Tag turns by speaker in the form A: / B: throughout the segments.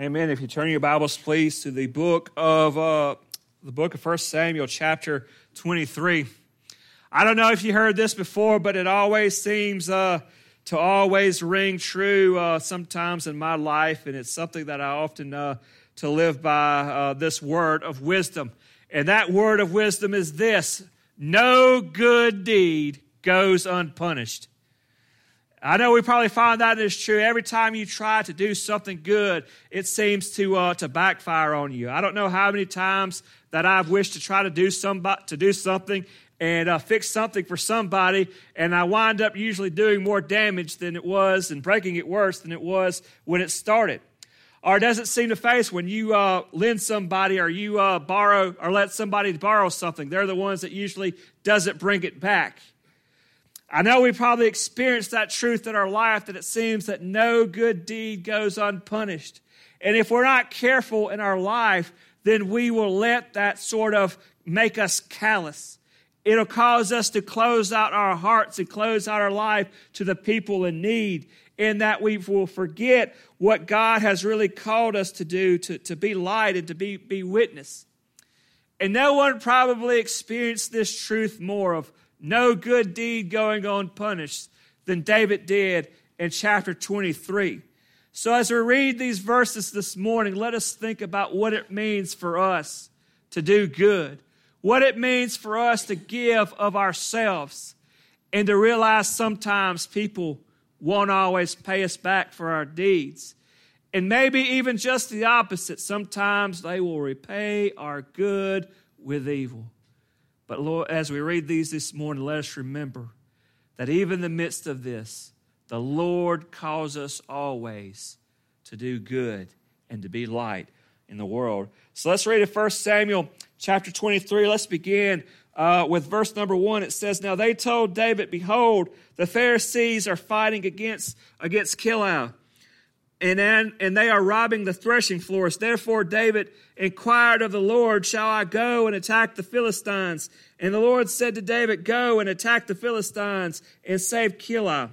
A: Amen. If you turn your Bibles, please, to the book of uh, the book of First Samuel, chapter 23. I don't know if you heard this before, but it always seems uh, to always ring true uh, sometimes in my life, and it's something that I often uh, to live by uh, this word of wisdom. And that word of wisdom is this: No good deed goes unpunished. I know we probably find that is true. Every time you try to do something good, it seems to uh, to backfire on you. I don't know how many times that I've wished to try to do some to do something and uh, fix something for somebody, and I wind up usually doing more damage than it was and breaking it worse than it was when it started. Or does it seem to face when you uh, lend somebody or you uh, borrow or let somebody borrow something? They're the ones that usually doesn't bring it back. I know we probably experienced that truth in our life that it seems that no good deed goes unpunished. And if we're not careful in our life, then we will let that sort of make us callous. It'll cause us to close out our hearts and close out our life to the people in need, in that we will forget what God has really called us to do, to, to be light and to be, be witness. And no one probably experienced this truth more of no good deed going unpunished than David did in chapter 23. So, as we read these verses this morning, let us think about what it means for us to do good, what it means for us to give of ourselves, and to realize sometimes people won't always pay us back for our deeds. And maybe even just the opposite. Sometimes they will repay our good with evil. But Lord, as we read these this morning, let us remember that even in the midst of this, the Lord calls us always to do good and to be light in the world. So let's read it 1 Samuel chapter 23. Let's begin uh, with verse number one. It says, Now they told David, Behold, the Pharisees are fighting against, against Keilah and, then, and they are robbing the threshing floors. Therefore, David inquired of the Lord, Shall I go and attack the Philistines? And the Lord said to David, Go and attack the Philistines and save Keilah.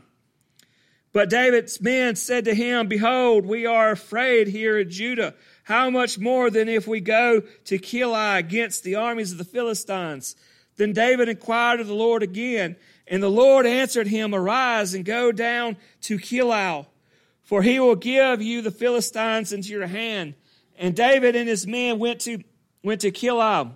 A: But David's men said to him, Behold, we are afraid here in Judah. How much more than if we go to Keilah against the armies of the Philistines? Then David inquired of the Lord again, and the Lord answered him, Arise and go down to Keilah for he will give you the Philistines into your hand. And David and his men went to, went to Keilah,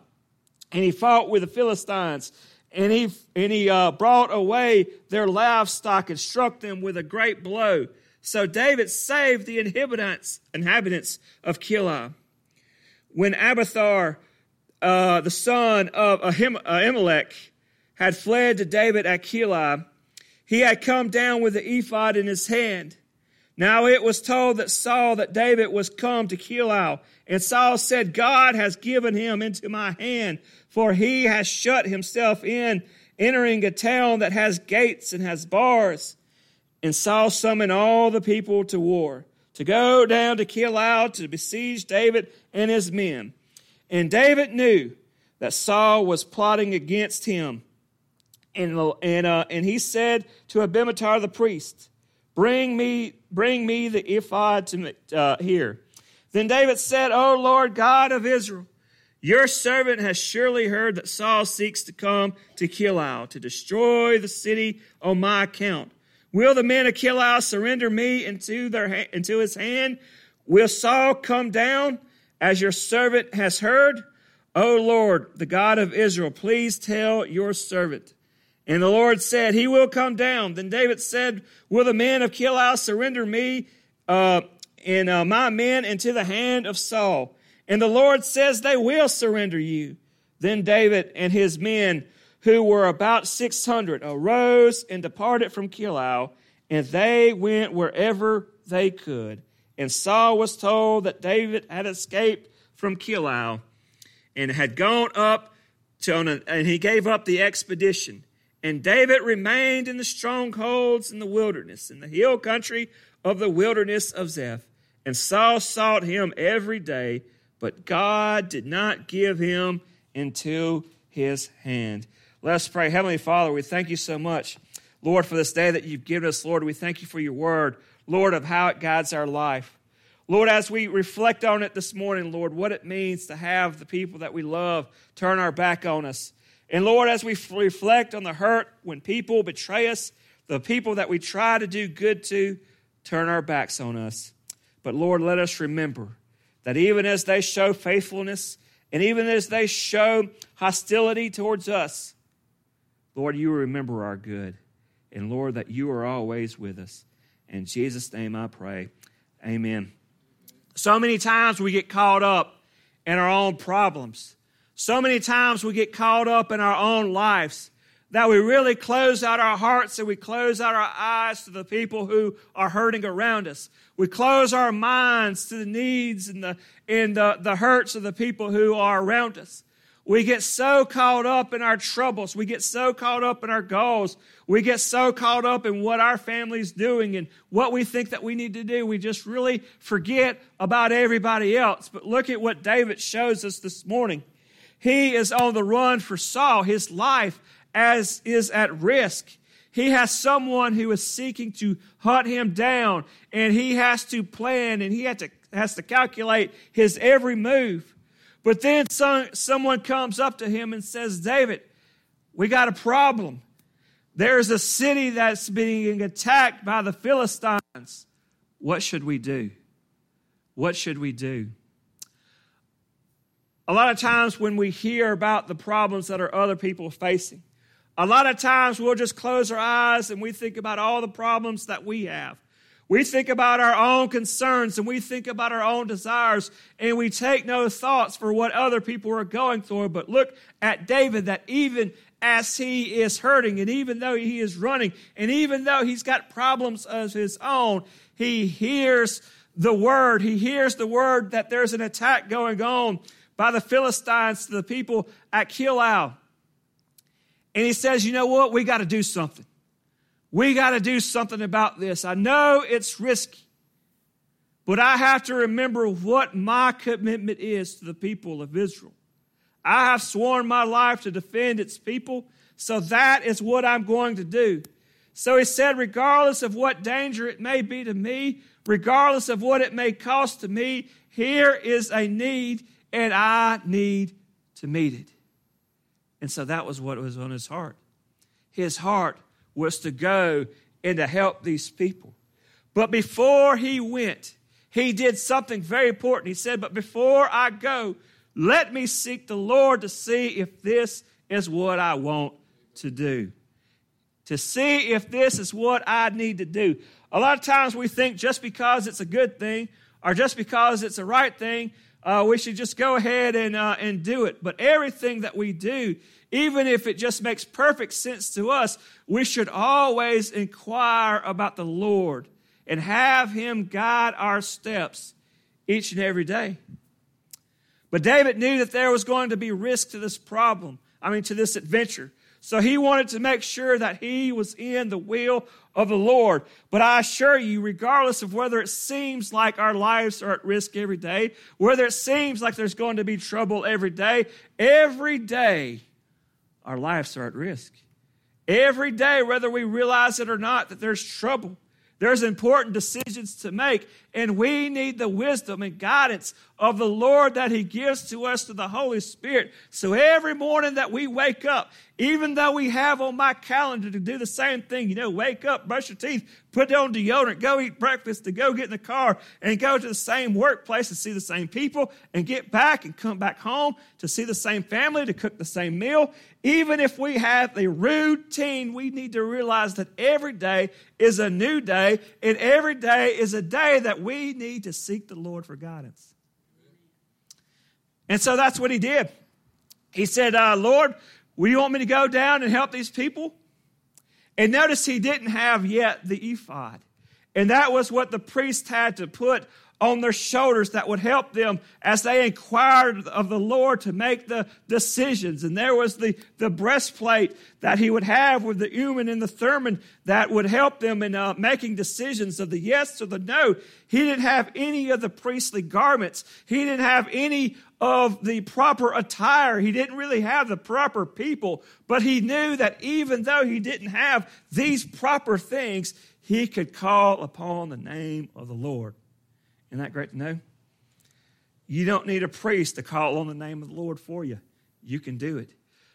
A: and he fought with the Philistines. And he, and he uh, brought away their livestock and struck them with a great blow. So David saved the inhabitants, inhabitants of Keilah. When Abiathar, uh, the son of Ahimelech, had fled to David at Keilah, he had come down with the ephod in his hand. Now it was told that Saul that David was come to Keilah, and Saul said, God has given him into my hand, for he has shut himself in, entering a town that has gates and has bars. And Saul summoned all the people to war, to go down to Keilah to besiege David and his men. And David knew that Saul was plotting against him. And, and, uh, and he said to Abiathar the priest, Bring me, bring me the ephod to uh, here. Then David said, O Lord God of Israel, your servant has surely heard that Saul seeks to come to Keilah to destroy the city on my account. Will the men of Keilah surrender me into, their, into his hand? Will Saul come down as your servant has heard? O Lord, the God of Israel, please tell your servant. And the Lord said, He will come down. Then David said, Will the men of Keilah surrender me uh, and uh, my men into the hand of Saul? And the Lord says, They will surrender you. Then David and his men, who were about 600, arose and departed from Keilah, and they went wherever they could. And Saul was told that David had escaped from Keilah and had gone up to, and he gave up the expedition. And David remained in the strongholds in the wilderness, in the hill country of the wilderness of Ziph. And Saul sought him every day, but God did not give him into his hand. Let us pray. Heavenly Father, we thank you so much, Lord, for this day that you've given us, Lord. We thank you for your word, Lord, of how it guides our life. Lord, as we reflect on it this morning, Lord, what it means to have the people that we love turn our back on us. And Lord, as we reflect on the hurt when people betray us, the people that we try to do good to turn our backs on us. But Lord, let us remember that even as they show faithfulness and even as they show hostility towards us, Lord, you remember our good. And Lord, that you are always with us. In Jesus' name I pray. Amen. So many times we get caught up in our own problems. So many times we get caught up in our own lives that we really close out our hearts and we close out our eyes to the people who are hurting around us. We close our minds to the needs and the, and the, the hurts of the people who are around us. We get so caught up in our troubles. We get so caught up in our goals. We get so caught up in what our family's doing and what we think that we need to do. We just really forget about everybody else. But look at what David shows us this morning. He is on the run for Saul. His life as is at risk. He has someone who is seeking to hunt him down, and he has to plan and he has to, has to calculate his every move. But then some, someone comes up to him and says, David, we got a problem. There's a city that's being attacked by the Philistines. What should we do? What should we do? A lot of times when we hear about the problems that are other people facing, a lot of times we'll just close our eyes and we think about all the problems that we have. We think about our own concerns and we think about our own desires and we take no thoughts for what other people are going through. But look at David that even as he is hurting and even though he is running and even though he's got problems of his own, he hears the word. He hears the word that there's an attack going on by the Philistines to the people at Keilah. And he says, you know what? We got to do something. We got to do something about this. I know it's risky, but I have to remember what my commitment is to the people of Israel. I have sworn my life to defend its people, so that is what I'm going to do. So he said, regardless of what danger it may be to me, regardless of what it may cost to me, here is a need, and I need to meet it. And so that was what was on his heart. His heart was to go and to help these people. But before he went, he did something very important. He said, But before I go, let me seek the Lord to see if this is what I want to do. To see if this is what I need to do. A lot of times we think just because it's a good thing or just because it's the right thing, uh, we should just go ahead and, uh, and do it. But everything that we do even if it just makes perfect sense to us, we should always inquire about the Lord and have Him guide our steps each and every day. But David knew that there was going to be risk to this problem, I mean, to this adventure. So he wanted to make sure that he was in the will of the Lord. But I assure you, regardless of whether it seems like our lives are at risk every day, whether it seems like there's going to be trouble every day, every day our lives are at risk. Every day, whether we realize it or not, that there's trouble. There's important decisions to make, and we need the wisdom and guidance of the Lord that He gives to us through the Holy Spirit. So every morning that we wake up, even though we have on my calendar to do the same thing, you know, wake up, brush your teeth, put on deodorant, go eat breakfast, to go get in the car and go to the same workplace and see the same people and get back and come back home to see the same family, to cook the same meal. Even if we have a routine, we need to realize that every day is a new day and every day is a day that we need to seek the Lord for guidance. And so that's what he did. He said, uh, Lord, Will you want me to go down and help these people? And notice he didn't have yet the ephod. And that was what the priest had to put on their shoulders that would help them as they inquired of the Lord to make the decisions. And there was the, the breastplate that he would have with the Urim and the Thummim that would help them in uh, making decisions of the yes or the no. He didn't have any of the priestly garments. He didn't have any of the proper attire. He didn't really have the proper people, but he knew that even though he didn't have these proper things, he could call upon the name of the Lord. Isn't that great to know? You don't need a priest to call on the name of the Lord for you. You can do it.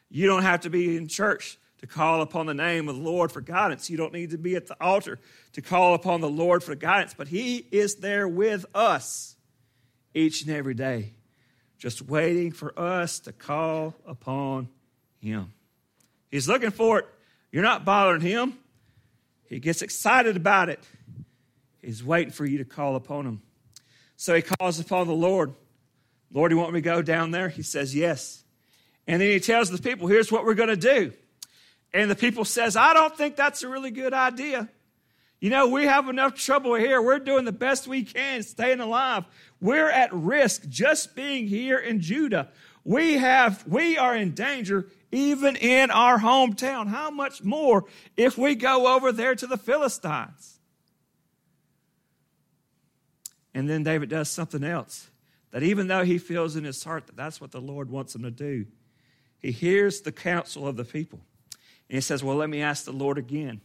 A: You don't have to be in church to call upon the name of the Lord for guidance. You don't need to be at the altar to call upon the Lord for guidance, but He is there with us each and every day, just waiting for us to call upon Him. He's looking for it. You're not bothering Him. He gets excited about it. He's waiting for you to call upon Him. So he calls upon the Lord. Lord, you want me to go down there? He says, Yes. And then he tells the people, Here's what we're going to do. And the people says, I don't think that's a really good idea. You know, we have enough trouble here. We're doing the best we can, staying alive. We're at risk just being here in Judah. We have we are in danger even in our hometown. How much more if we go over there to the Philistines? And then David does something else that even though he feels in his heart that that's what the Lord wants him to do, he hears the counsel of the people. And he says, Well, let me ask the Lord again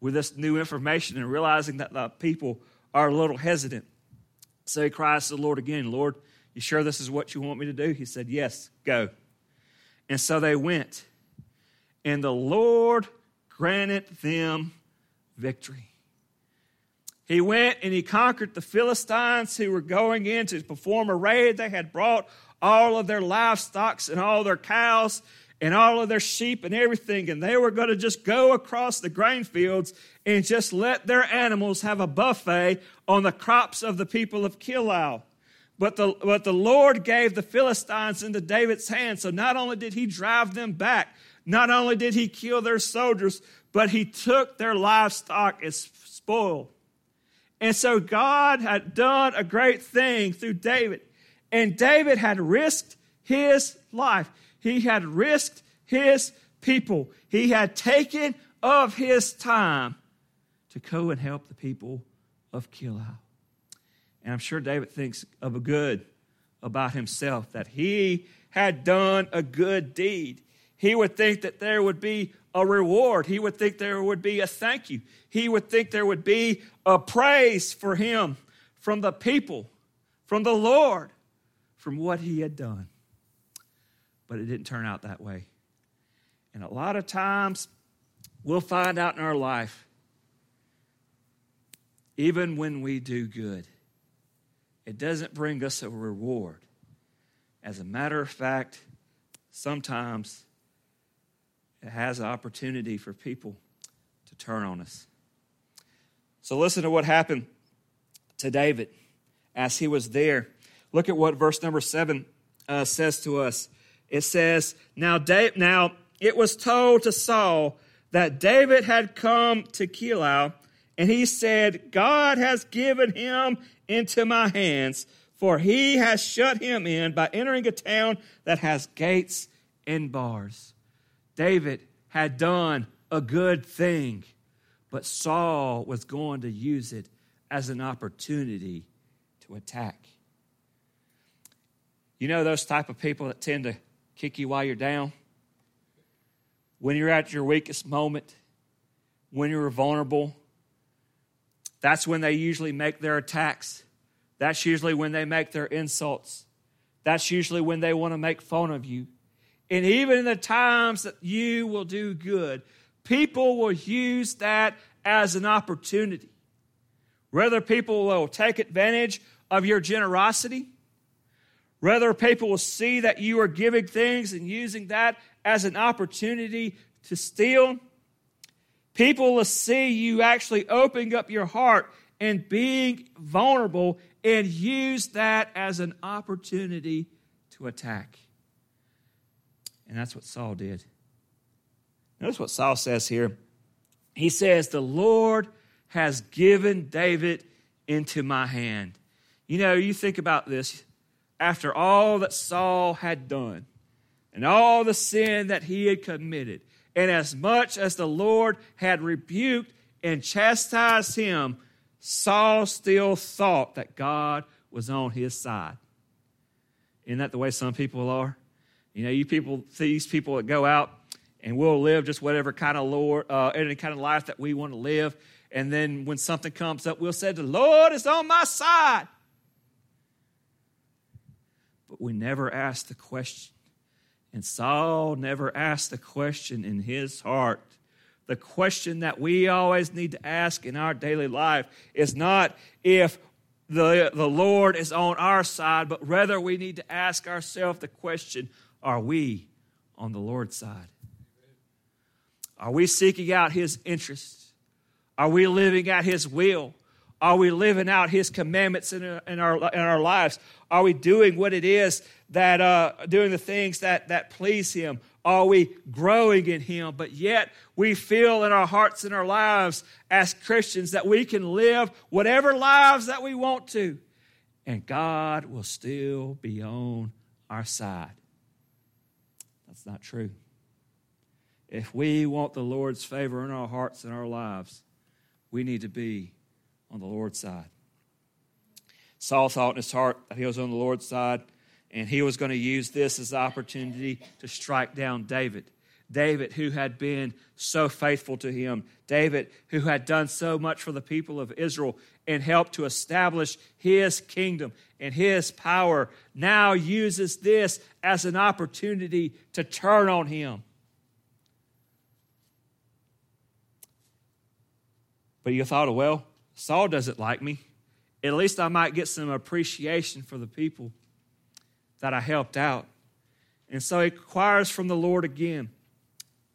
A: with this new information and realizing that the people are a little hesitant. So he cries to the Lord again, Lord, you sure this is what you want me to do? He said, Yes, go. And so they went, and the Lord granted them victory. He went and he conquered the Philistines who were going in to perform a raid. They had brought all of their livestock and all their cows and all of their sheep and everything, and they were going to just go across the grain fields and just let their animals have a buffet on the crops of the people of Keilah. But the, but the Lord gave the Philistines into David's hands. So not only did he drive them back, not only did he kill their soldiers, but he took their livestock as spoil. And so God had done a great thing through David. And David had risked his life. He had risked his people. He had taken of his time to go and help the people of Keilah. And I'm sure David thinks of a good about himself, that he had done a good deed. He would think that there would be a reward. He would think there would be a thank you. He would think there would be a praise for him from the people, from the Lord, from what he had done but it didn't turn out that way. And a lot of times, we'll find out in our life, even when we do good, it doesn't bring us a reward. As a matter of fact, sometimes it has an opportunity for people to turn on us. So, listen to what happened to David as he was there. Look at what verse number seven uh, says to us it says, now, Dave, now it was told to Saul that David had come to Keilah, and he said, God has given him into my hands, for he has shut him in by entering a town that has gates and bars. David had done a good thing, but Saul was going to use it as an opportunity to attack. You know those type of people that tend to kick you while you're down. When you're at your weakest moment, when you're vulnerable, that's when they usually make their attacks. That's usually when they make their insults. That's usually when they want to make fun of you. And even in the times that you will do good, people will use that as an opportunity. Whether people will take advantage of your generosity, Rather, people will see that you are giving things and using that as an opportunity to steal. People will see you actually opening up your heart and being vulnerable and use that as an opportunity to attack. And that's what Saul did. Notice what Saul says here. He says, The Lord has given David into my hand. You know, you think about this after all that Saul had done and all the sin that he had committed, and as much as the Lord had rebuked and chastised him, Saul still thought that God was on his side. Isn't that the way some people are? You know, you people, these people that go out and we'll live just whatever kind of Lord, uh, any kind of life that we want to live. And then when something comes up, we'll say, The Lord is on my side. but we never ask the question. And Saul never asked the question in his heart. The question that we always need to ask in our daily life is not if the, the Lord is on our side, but rather we need to ask ourselves the question are we on the Lord's side? Are we seeking out His interests? Are we living out His will? Are we living out His commandments in our, in our, in our lives? Are we doing what it is that, uh, doing the things that, that please Him? Are we growing in Him? But yet we feel in our hearts and our lives as Christians that we can live whatever lives that we want to, and God will still be on our side. That's not true. If we want the Lord's favor in our hearts and our lives, we need to be on the Lord's side. Saul thought in his heart that he was on the Lord's side, and he was going to use this as an opportunity to strike down David. David, who had been so faithful to him, David, who had done so much for the people of Israel and helped to establish his kingdom and his power, now uses this as an opportunity to turn on him. But you thought, well, Saul doesn't like me. At least I might get some appreciation for the people that I helped out. And so he inquires from the Lord again.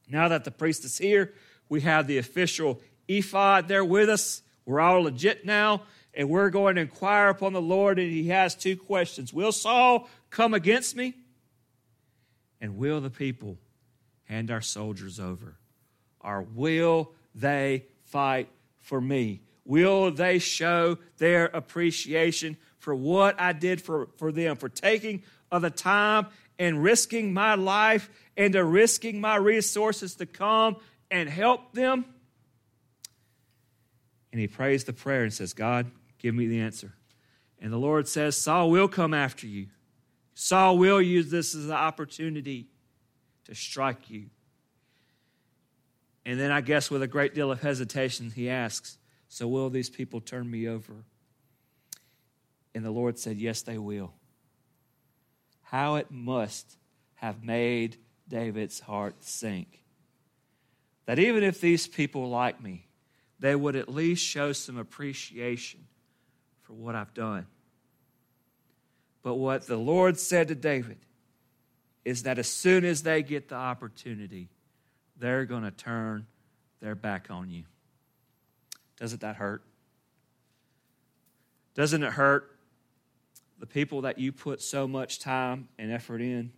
A: Now that the priest is here, we have the official ephod there with us. We're all legit now, and we're going to inquire upon the Lord. And he has two questions Will Saul come against me? And will the people hand our soldiers over? Or will they fight for me? Will they show their appreciation for what I did for, for them, for taking of the time and risking my life and to risking my resources to come and help them? And he prays the prayer and says, God, give me the answer. And the Lord says, Saul will come after you. Saul will use this as an opportunity to strike you. And then I guess with a great deal of hesitation, he asks, So will these people turn me over? And the Lord said, Yes, they will. How it must have made David's heart sink. That even if these people like me, they would at least show some appreciation for what I've done. But what the Lord said to David is that as soon as they get the opportunity, they're going to turn their back on you. Doesn't that hurt? Doesn't it hurt the people that you put so much time and effort in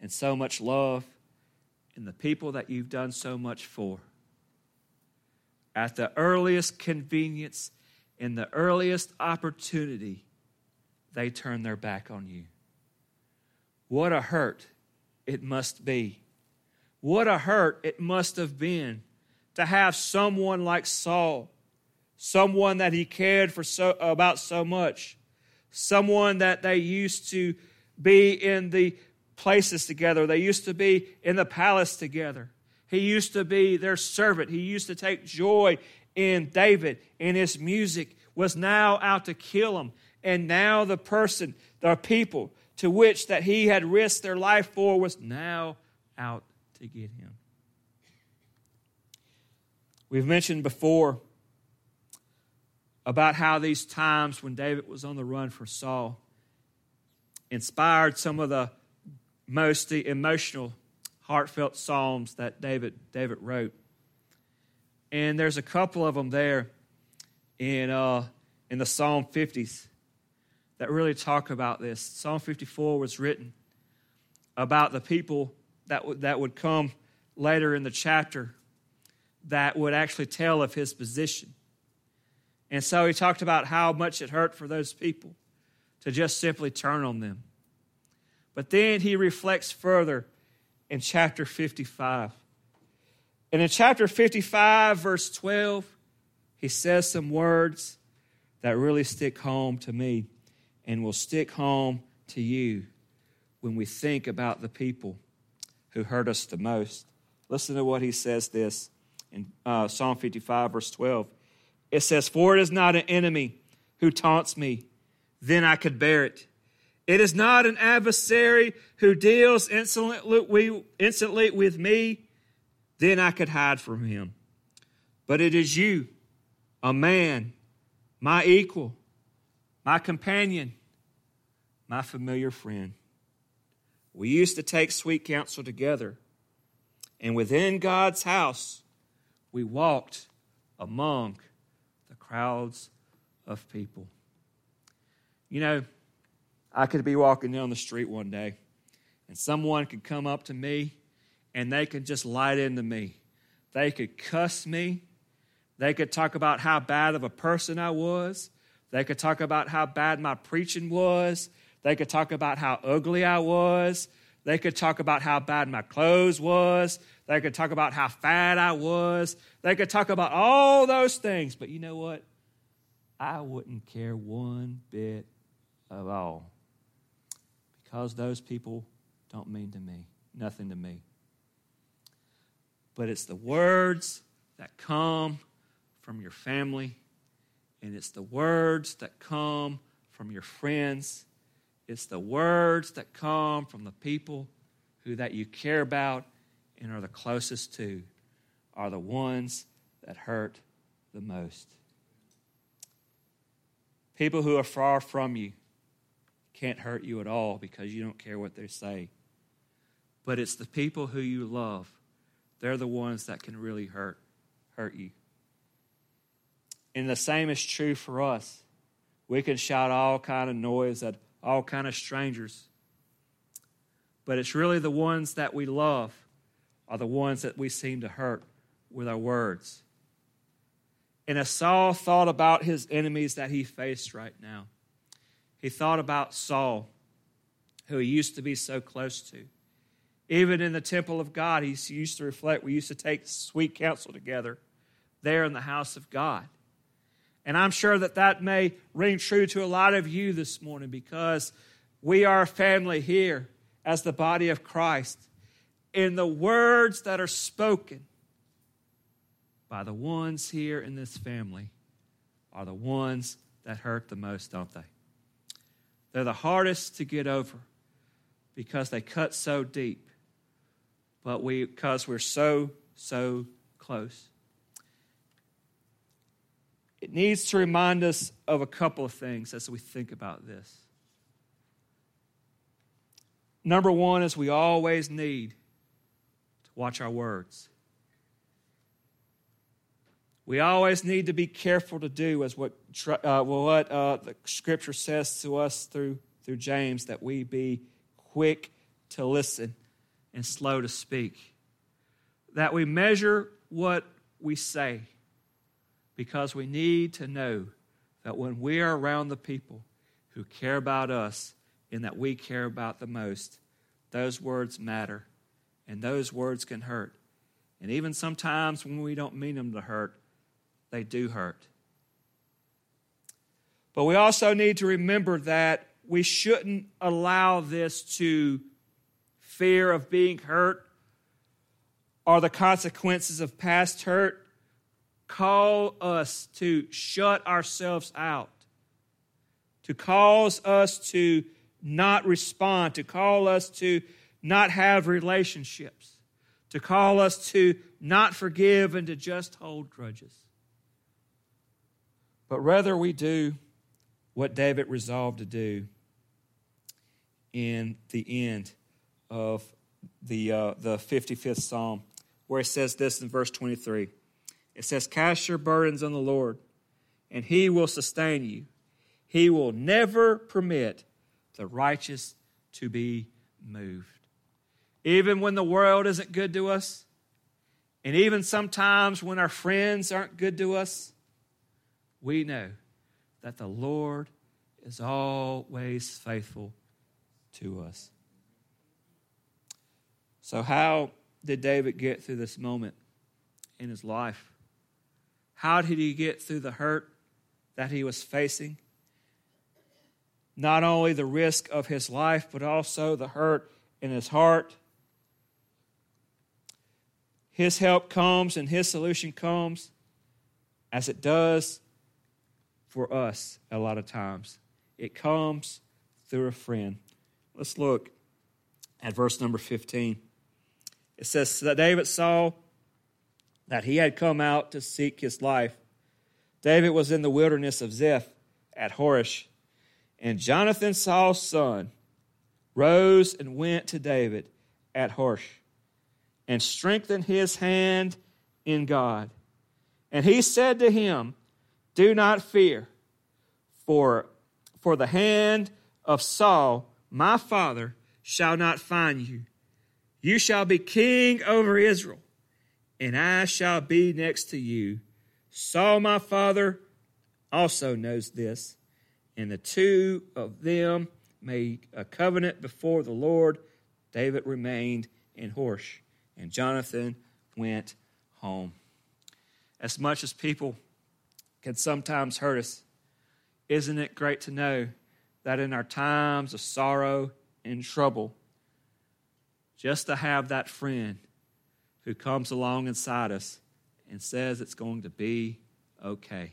A: and so much love and the people that you've done so much for? At the earliest convenience, in the earliest opportunity, they turn their back on you. What a hurt it must be what a hurt it must have been to have someone like Saul, someone that he cared for so, about so much, someone that they used to be in the places together, they used to be in the palace together. He used to be their servant. He used to take joy in David, and his music was now out to kill him. And now the person, the people to which that he had risked their life for was now out to get him. We've mentioned before about how these times when David was on the run for Saul inspired some of the most emotional, heartfelt psalms that David, David wrote. And there's a couple of them there in, uh, in the Psalm 50s that really talk about this. Psalm 54 was written about the people that, w- that would come later in the chapter that would actually tell of his position. And so he talked about how much it hurt for those people to just simply turn on them. But then he reflects further in chapter 55. And in chapter 55, verse 12, he says some words that really stick home to me and will stick home to you when we think about the people who hurt us the most. Listen to what he says this in uh, Psalm 55, verse 12. It says, For it is not an enemy who taunts me, then I could bear it. It is not an adversary who deals instantly with me, then I could hide from him. But it is you, a man, my equal, my companion, my familiar friend. We used to take sweet counsel together, and within God's house, we walked among crowds of people. You know, I could be walking down the street one day and someone could come up to me and they could just light into me. They could cuss me. They could talk about how bad of a person I was. They could talk about how bad my preaching was. They could talk about how ugly I was. They could talk about how bad my clothes was. They could talk about how fat I was. They could talk about all those things. But you know what? I wouldn't care one bit of all because those people don't mean to me, nothing to me. But it's the words that come from your family, and it's the words that come from your friends. It's the words that come from the people who that you care about and are the closest to are the ones that hurt the most. People who are far from you can't hurt you at all because you don't care what they say. But it's the people who you love, they're the ones that can really hurt hurt you. And the same is true for us. We can shout all kind of noise at all kind of strangers. But it's really the ones that we love are the ones that we seem to hurt with our words. And as Saul thought about his enemies that he faced right now, he thought about Saul, who he used to be so close to. Even in the temple of God, he used to reflect. We used to take sweet counsel together there in the house of God. And I'm sure that that may ring true to a lot of you this morning because we are a family here as the body of Christ. In the words that are spoken by the ones here in this family are the ones that hurt the most, don't they? They're the hardest to get over because they cut so deep, but we because we're so so close. It needs to remind us of a couple of things as we think about this. Number one is we always need watch our words. We always need to be careful to do as what, uh, what uh, the scripture says to us through, through James that we be quick to listen and slow to speak. That we measure what we say because we need to know that when we are around the people who care about us and that we care about the most, those words matter and those words can hurt. And even sometimes when we don't mean them to hurt, they do hurt. But we also need to remember that we shouldn't allow this to fear of being hurt or the consequences of past hurt call us to shut ourselves out, to cause us to not respond, to call us to not have relationships, to call us to not forgive and to just hold grudges but rather we do what David resolved to do in the end of the, uh, the 55th Psalm, where it says this in verse 23. It says, Cast your burdens on the Lord, and he will sustain you. He will never permit the righteous to be moved. Even when the world isn't good to us, and even sometimes when our friends aren't good to us, we know that the Lord is always faithful to us. So, how did David get through this moment in his life? How did he get through the hurt that he was facing? Not only the risk of his life, but also the hurt in his heart. His help comes and his solution comes as it does for us a lot of times. It comes through a friend. Let's look at verse number 15. It says that David saw that he had come out to seek his life. David was in the wilderness of Ziph at Horesh, and Jonathan, Saul's son, rose and went to David at Horesh and strengthened his hand in God. And he said to him, Do not fear, for, for the hand of Saul, my father, shall not find you. You shall be king over Israel, and I shall be next to you. Saul, my father, also knows this, and the two of them made a covenant before the Lord. David remained in Horesh, and Jonathan went home. As much as people can sometimes hurt us, isn't it great to know that in our times of sorrow and trouble, just to have that friend who comes along inside us and says it's going to be okay.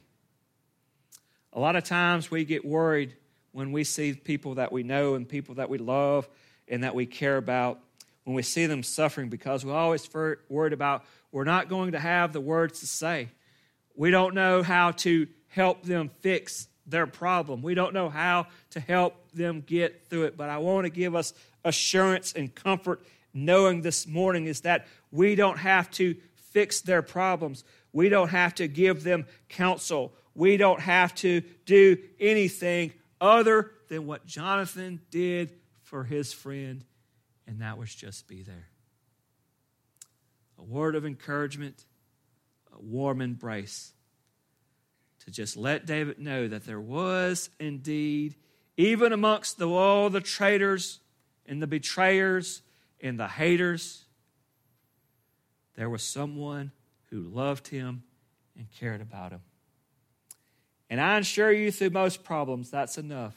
A: A lot of times we get worried when we see people that we know and people that we love and that we care about, when we see them suffering, because we're always worried about we're not going to have the words to say. We don't know how to help them fix their problem. We don't know how to help them get through it. But I want to give us assurance and comfort knowing this morning is that we don't have to fix their problems. We don't have to give them counsel. We don't have to do anything other than what Jonathan did for his friend, and that was just be there. A word of encouragement, a warm embrace to just let David know that there was indeed, even amongst the, all the traitors and the betrayers and the haters, there was someone who loved him and cared about him. And I assure you, through most problems, that's enough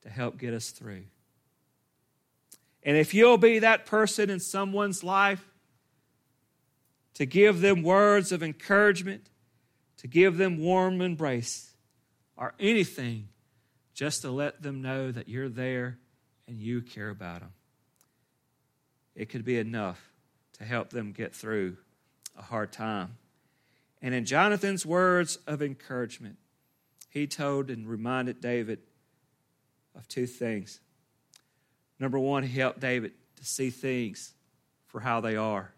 A: to help get us through. And if you'll be that person in someone's life to give them words of encouragement, to give them warm embrace, or anything just to let them know that you're there and you care about them, it could be enough to help them get through a hard time. And in Jonathan's words of encouragement, he told and reminded David of two things. Number one, he helped David to see things for how they are.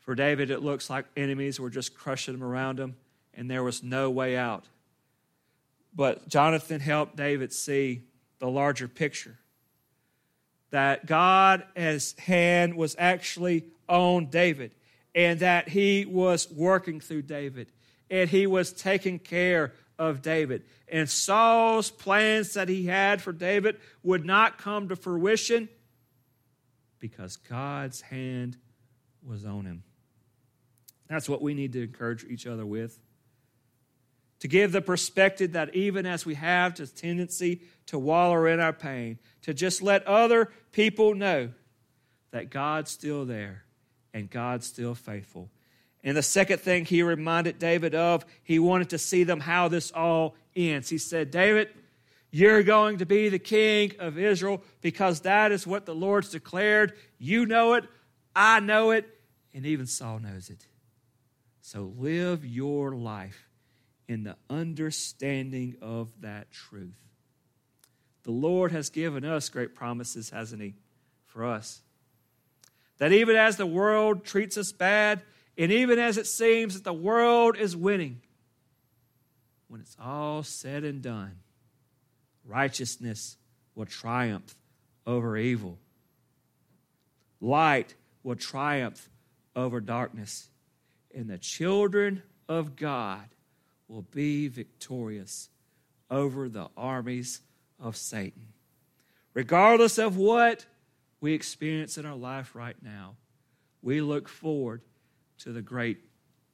A: For David, it looks like enemies were just crushing him around him, and there was no way out. But Jonathan helped David see the larger picture that God's hand was actually on David and that he was working through David and he was taking care of David. And Saul's plans that he had for David would not come to fruition because God's hand was on him. That's what we need to encourage each other with. To give the perspective that even as we have this tendency to wallow in our pain, to just let other people know that God's still there and God's still faithful. And the second thing he reminded David of, he wanted to see them how this all ends. He said, David, you're going to be the king of Israel because that is what the Lord's declared. You know it, I know it, and even Saul knows it. So live your life in the understanding of that truth. The Lord has given us great promises, hasn't He, for us? That even as the world treats us bad, and even as it seems that the world is winning, when it's all said and done, righteousness will triumph over evil. Light will triumph over darkness. And the children of God will be victorious over the armies of Satan. Regardless of what we experience in our life right now, we look forward to the great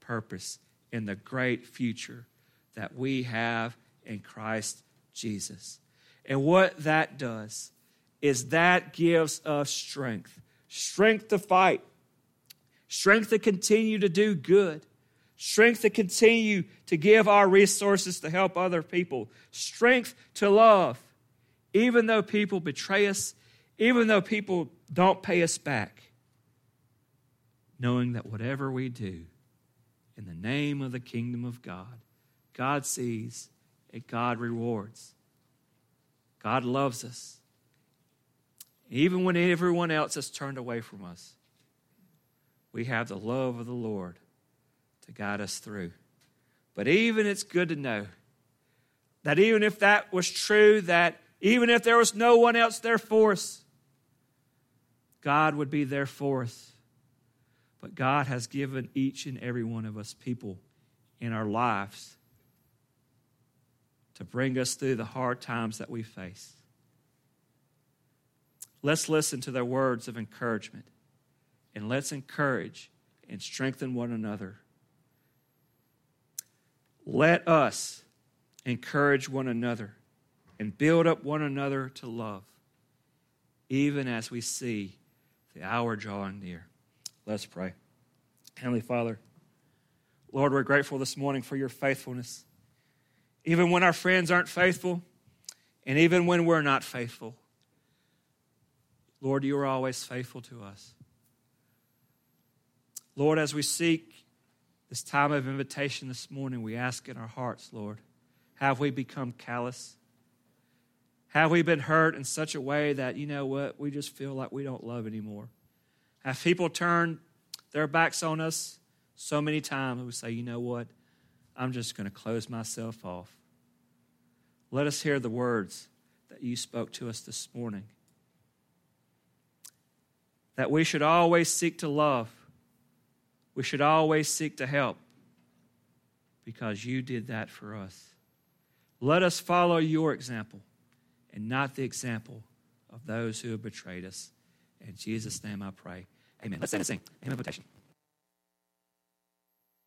A: purpose and the great future that we have in Christ Jesus. And what that does is that gives us strength. Strength to fight, strength to continue to do good, strength to continue to give our resources to help other people, strength to love, even though people betray us, even though people don't pay us back, knowing that whatever we do in the name of the kingdom of God, God sees and God rewards. God loves us. Even when everyone else has turned away from us, we have the love of the Lord to guide us through. But even it's good to know that even if that was true, that even if there was no one else there for us, God would be there for us. But God has given each and every one of us people in our lives to bring us through the hard times that we face. Let's listen to their words of encouragement and let's encourage and strengthen one another. Let us encourage one another and build up one another to love, even as we see the hour drawing near. Let's pray. Heavenly Father, Lord, we're grateful this morning for your faithfulness. Even when our friends aren't faithful, and even when we're not faithful, Lord, you are always faithful to us. Lord, as we seek this time of invitation this morning, we ask in our hearts, Lord, have we become callous? Have we been hurt in such a way that, you know what, we just feel like we don't love anymore? Have people turned their backs on us so many times we say, you know what, I'm just going to close myself off. Let us hear the words that you spoke to us this morning. That we should always seek to love we should always seek to help because you did that for us. Let us follow your example and not the example of those who have betrayed us. In Jesus' name I pray. Amen. Let's sing a sing. Amen. Invitation.